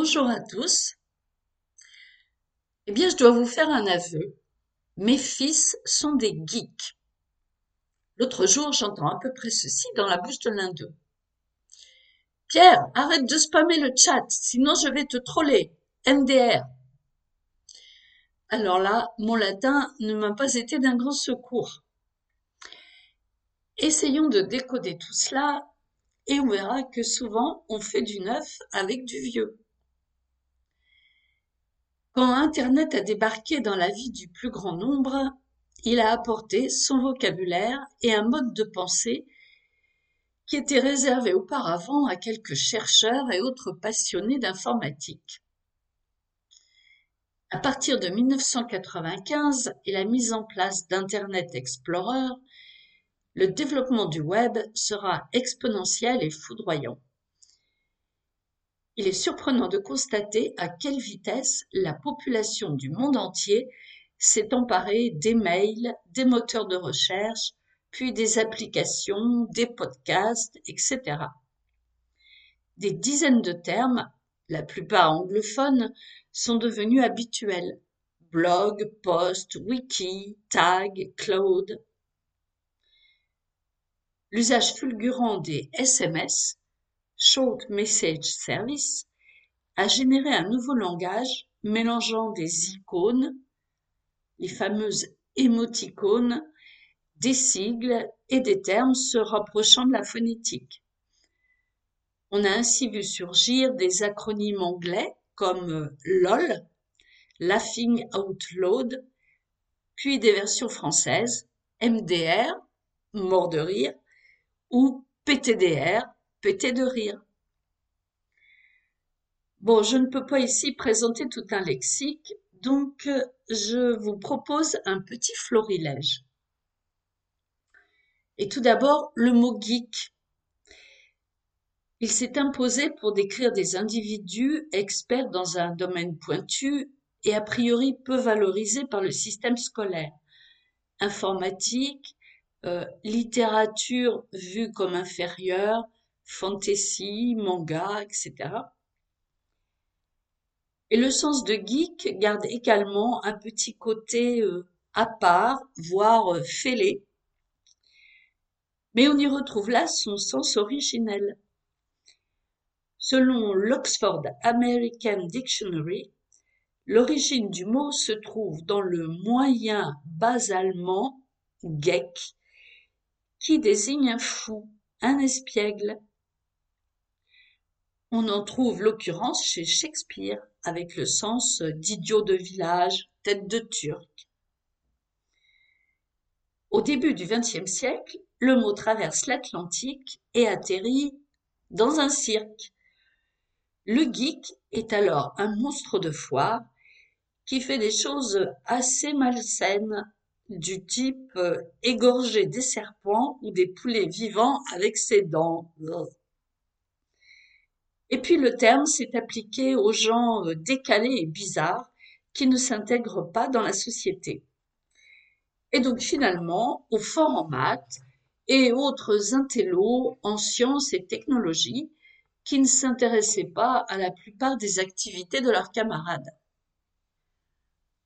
Bonjour à tous. Eh bien, je dois vous faire un aveu. Mes fils sont des geeks. L'autre jour, j'entends à peu près ceci dans la bouche de l'un d'eux. Pierre, arrête de spammer le chat, sinon je vais te troller. MDR. Alors là, mon latin ne m'a pas été d'un grand secours. Essayons de décoder tout cela et on verra que souvent on fait du neuf avec du vieux. Quand Internet a débarqué dans la vie du plus grand nombre, il a apporté son vocabulaire et un mode de pensée qui était réservé auparavant à quelques chercheurs et autres passionnés d'informatique. À partir de 1995 et la mise en place d'Internet Explorer, le développement du web sera exponentiel et foudroyant. Il est surprenant de constater à quelle vitesse la population du monde entier s'est emparée des mails, des moteurs de recherche, puis des applications, des podcasts, etc. Des dizaines de termes, la plupart anglophones, sont devenus habituels. Blog, post, wiki, tag, cloud. L'usage fulgurant des SMS Short Message Service a généré un nouveau langage mélangeant des icônes, les fameuses émoticônes, des sigles et des termes se rapprochant de la phonétique. On a ainsi vu surgir des acronymes anglais comme LOL, Laughing Out Loud, puis des versions françaises, MDR, mort de rire, ou PTDR, péter de rire. Bon, je ne peux pas ici présenter tout un lexique, donc euh, je vous propose un petit florilège. Et tout d'abord, le mot geek. Il s'est imposé pour décrire des individus experts dans un domaine pointu et a priori peu valorisés par le système scolaire. Informatique, euh, littérature vue comme inférieure, fantasy, manga, etc. Et le sens de geek garde également un petit côté euh, à part, voire euh, fêlé. Mais on y retrouve là son sens originel. Selon l'Oxford American Dictionary, l'origine du mot se trouve dans le moyen bas allemand geck, qui désigne un fou, un espiègle, on en trouve l'occurrence chez Shakespeare avec le sens d'idiot de village, tête de turc. Au début du XXe siècle, le mot traverse l'Atlantique et atterrit dans un cirque. Le geek est alors un monstre de foire qui fait des choses assez malsaines du type euh, égorger des serpents ou des poulets vivants avec ses dents. Et puis le terme s'est appliqué aux gens euh, décalés et bizarres qui ne s'intègrent pas dans la société. Et donc finalement, aux forts en maths et autres intellos en sciences et technologies qui ne s'intéressaient pas à la plupart des activités de leurs camarades.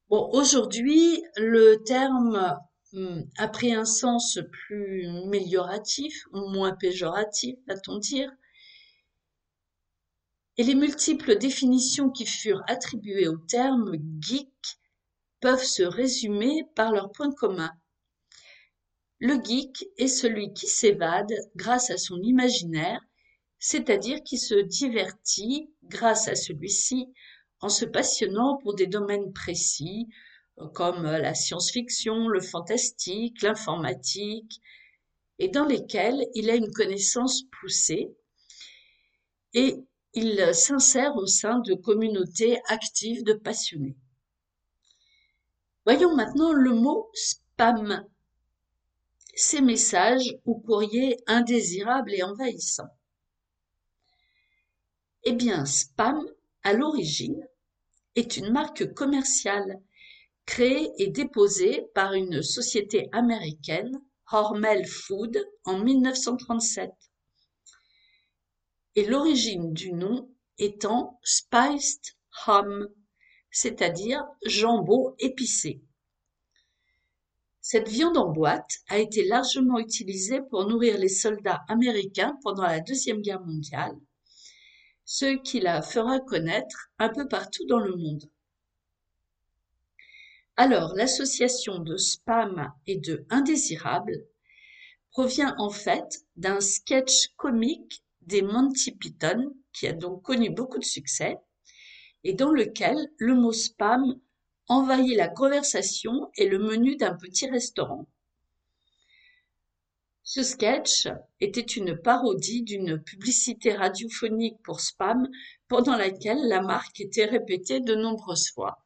Bon, aujourd'hui, le terme hum, a pris un sens plus amélioratif ou moins péjoratif, va-t-on dire, et les multiples définitions qui furent attribuées au terme geek peuvent se résumer par leur point commun. Le geek est celui qui s'évade grâce à son imaginaire, c'est-à-dire qui se divertit grâce à celui-ci en se passionnant pour des domaines précis comme la science-fiction, le fantastique, l'informatique, et dans lesquels il a une connaissance poussée et il s'insère au sein de communautés actives de passionnés. Voyons maintenant le mot spam. Ces messages ou courriers indésirables et envahissants. Eh bien, spam, à l'origine, est une marque commerciale créée et déposée par une société américaine, Hormel Food, en 1937 et l'origine du nom étant spiced ham, c'est-à-dire jambon épicé. Cette viande en boîte a été largement utilisée pour nourrir les soldats américains pendant la Deuxième Guerre mondiale, ce qui la fera connaître un peu partout dans le monde. Alors, l'association de spam et de indésirable provient en fait d'un sketch comique des Monty Python qui a donc connu beaucoup de succès et dans lequel le mot spam envahit la conversation et le menu d'un petit restaurant. Ce sketch était une parodie d'une publicité radiophonique pour spam pendant laquelle la marque était répétée de nombreuses fois.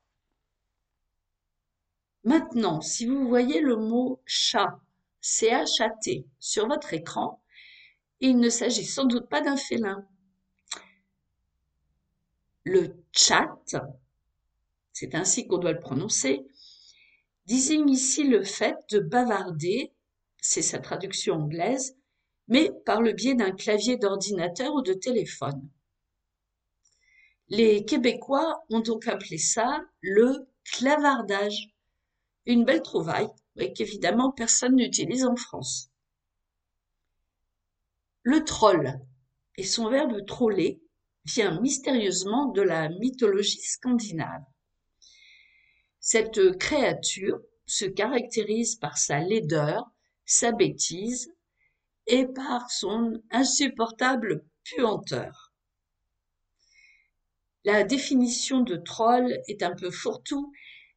Maintenant, si vous voyez le mot chat, C-H-A-T, sur votre écran, il ne s'agit sans doute pas d'un félin. Le chat, c'est ainsi qu'on doit le prononcer, désigne ici le fait de bavarder, c'est sa traduction anglaise, mais par le biais d'un clavier d'ordinateur ou de téléphone. Les Québécois ont donc appelé ça le clavardage. Une belle trouvaille, mais qu'évidemment personne n'utilise en France. Le troll et son verbe troller vient mystérieusement de la mythologie scandinave. Cette créature se caractérise par sa laideur, sa bêtise et par son insupportable puanteur. La définition de troll est un peu fourre-tout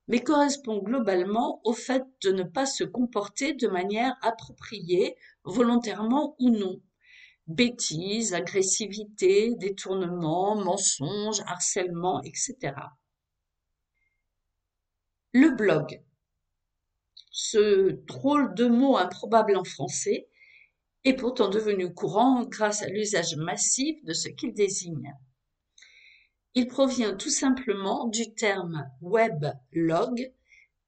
mais correspond globalement au fait de ne pas se comporter de manière appropriée, volontairement ou non. Bêtises, agressivité, détournement, mensonges, harcèlement, etc. Le blog. Ce drôle de mot improbable en français est pourtant devenu courant grâce à l'usage massif de ce qu'il désigne. Il provient tout simplement du terme weblog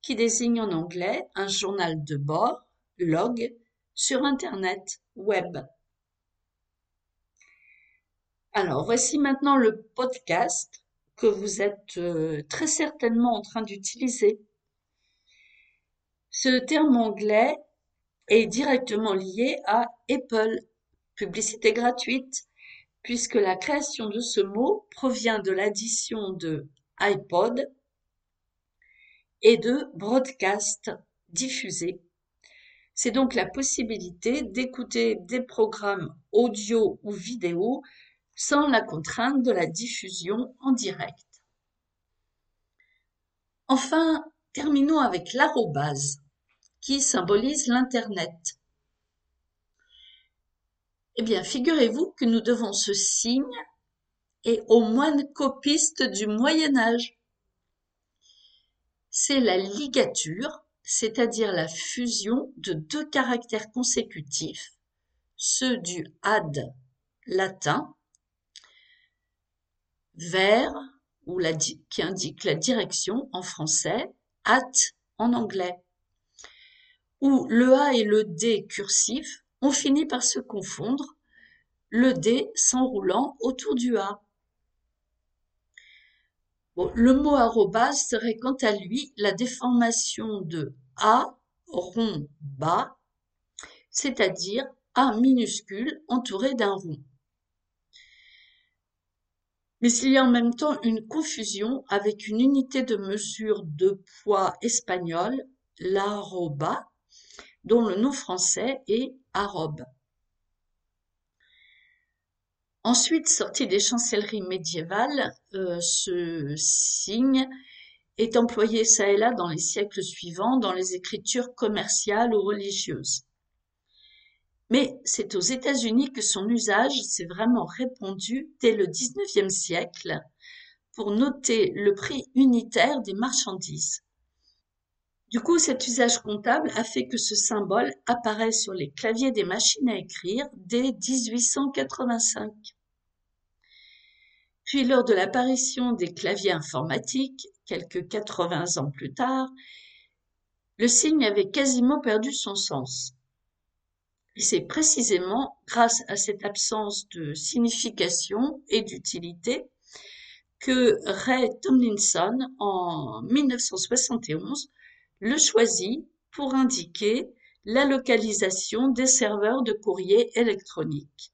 qui désigne en anglais un journal de bord, log, sur Internet, web. Alors, voici maintenant le podcast que vous êtes euh, très certainement en train d'utiliser. Ce terme anglais est directement lié à Apple, publicité gratuite, puisque la création de ce mot provient de l'addition de iPod et de broadcast, diffusé. C'est donc la possibilité d'écouter des programmes audio ou vidéo sans la contrainte de la diffusion en direct. Enfin, terminons avec l'arrobase, qui symbolise l'Internet. Eh bien, figurez-vous que nous devons ce signe et aux moines copistes du Moyen Âge. C'est la ligature, c'est-à-dire la fusion de deux caractères consécutifs, ceux du ad latin, vers, qui indique la direction en français, at en anglais, où le A et le D cursif on finit par se confondre, le D s'enroulant autour du A. le mot arrobase serait quant à lui la déformation de A rond bas, c'est-à-dire A minuscule entouré d'un rond. Mais il y a en même temps une confusion avec une unité de mesure de poids espagnole, l'arroba, dont le nom français est Arobe. Ensuite, sorti des chancelleries médiévales, euh, ce signe est employé ça et là dans les siècles suivants dans les écritures commerciales ou religieuses. Mais c'est aux États-Unis que son usage s'est vraiment répandu dès le XIXe siècle pour noter le prix unitaire des marchandises. Du coup, cet usage comptable a fait que ce symbole apparaît sur les claviers des machines à écrire dès 1885. Puis lors de l'apparition des claviers informatiques, quelques 80 ans plus tard, le signe avait quasiment perdu son sens. Et c'est précisément grâce à cette absence de signification et d'utilité que Ray Tomlinson, en 1971, le choisit pour indiquer la localisation des serveurs de courrier électronique.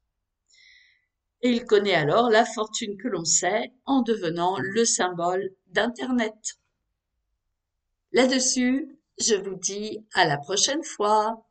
Et il connaît alors la fortune que l'on sait en devenant le symbole d'Internet. Là-dessus, je vous dis à la prochaine fois.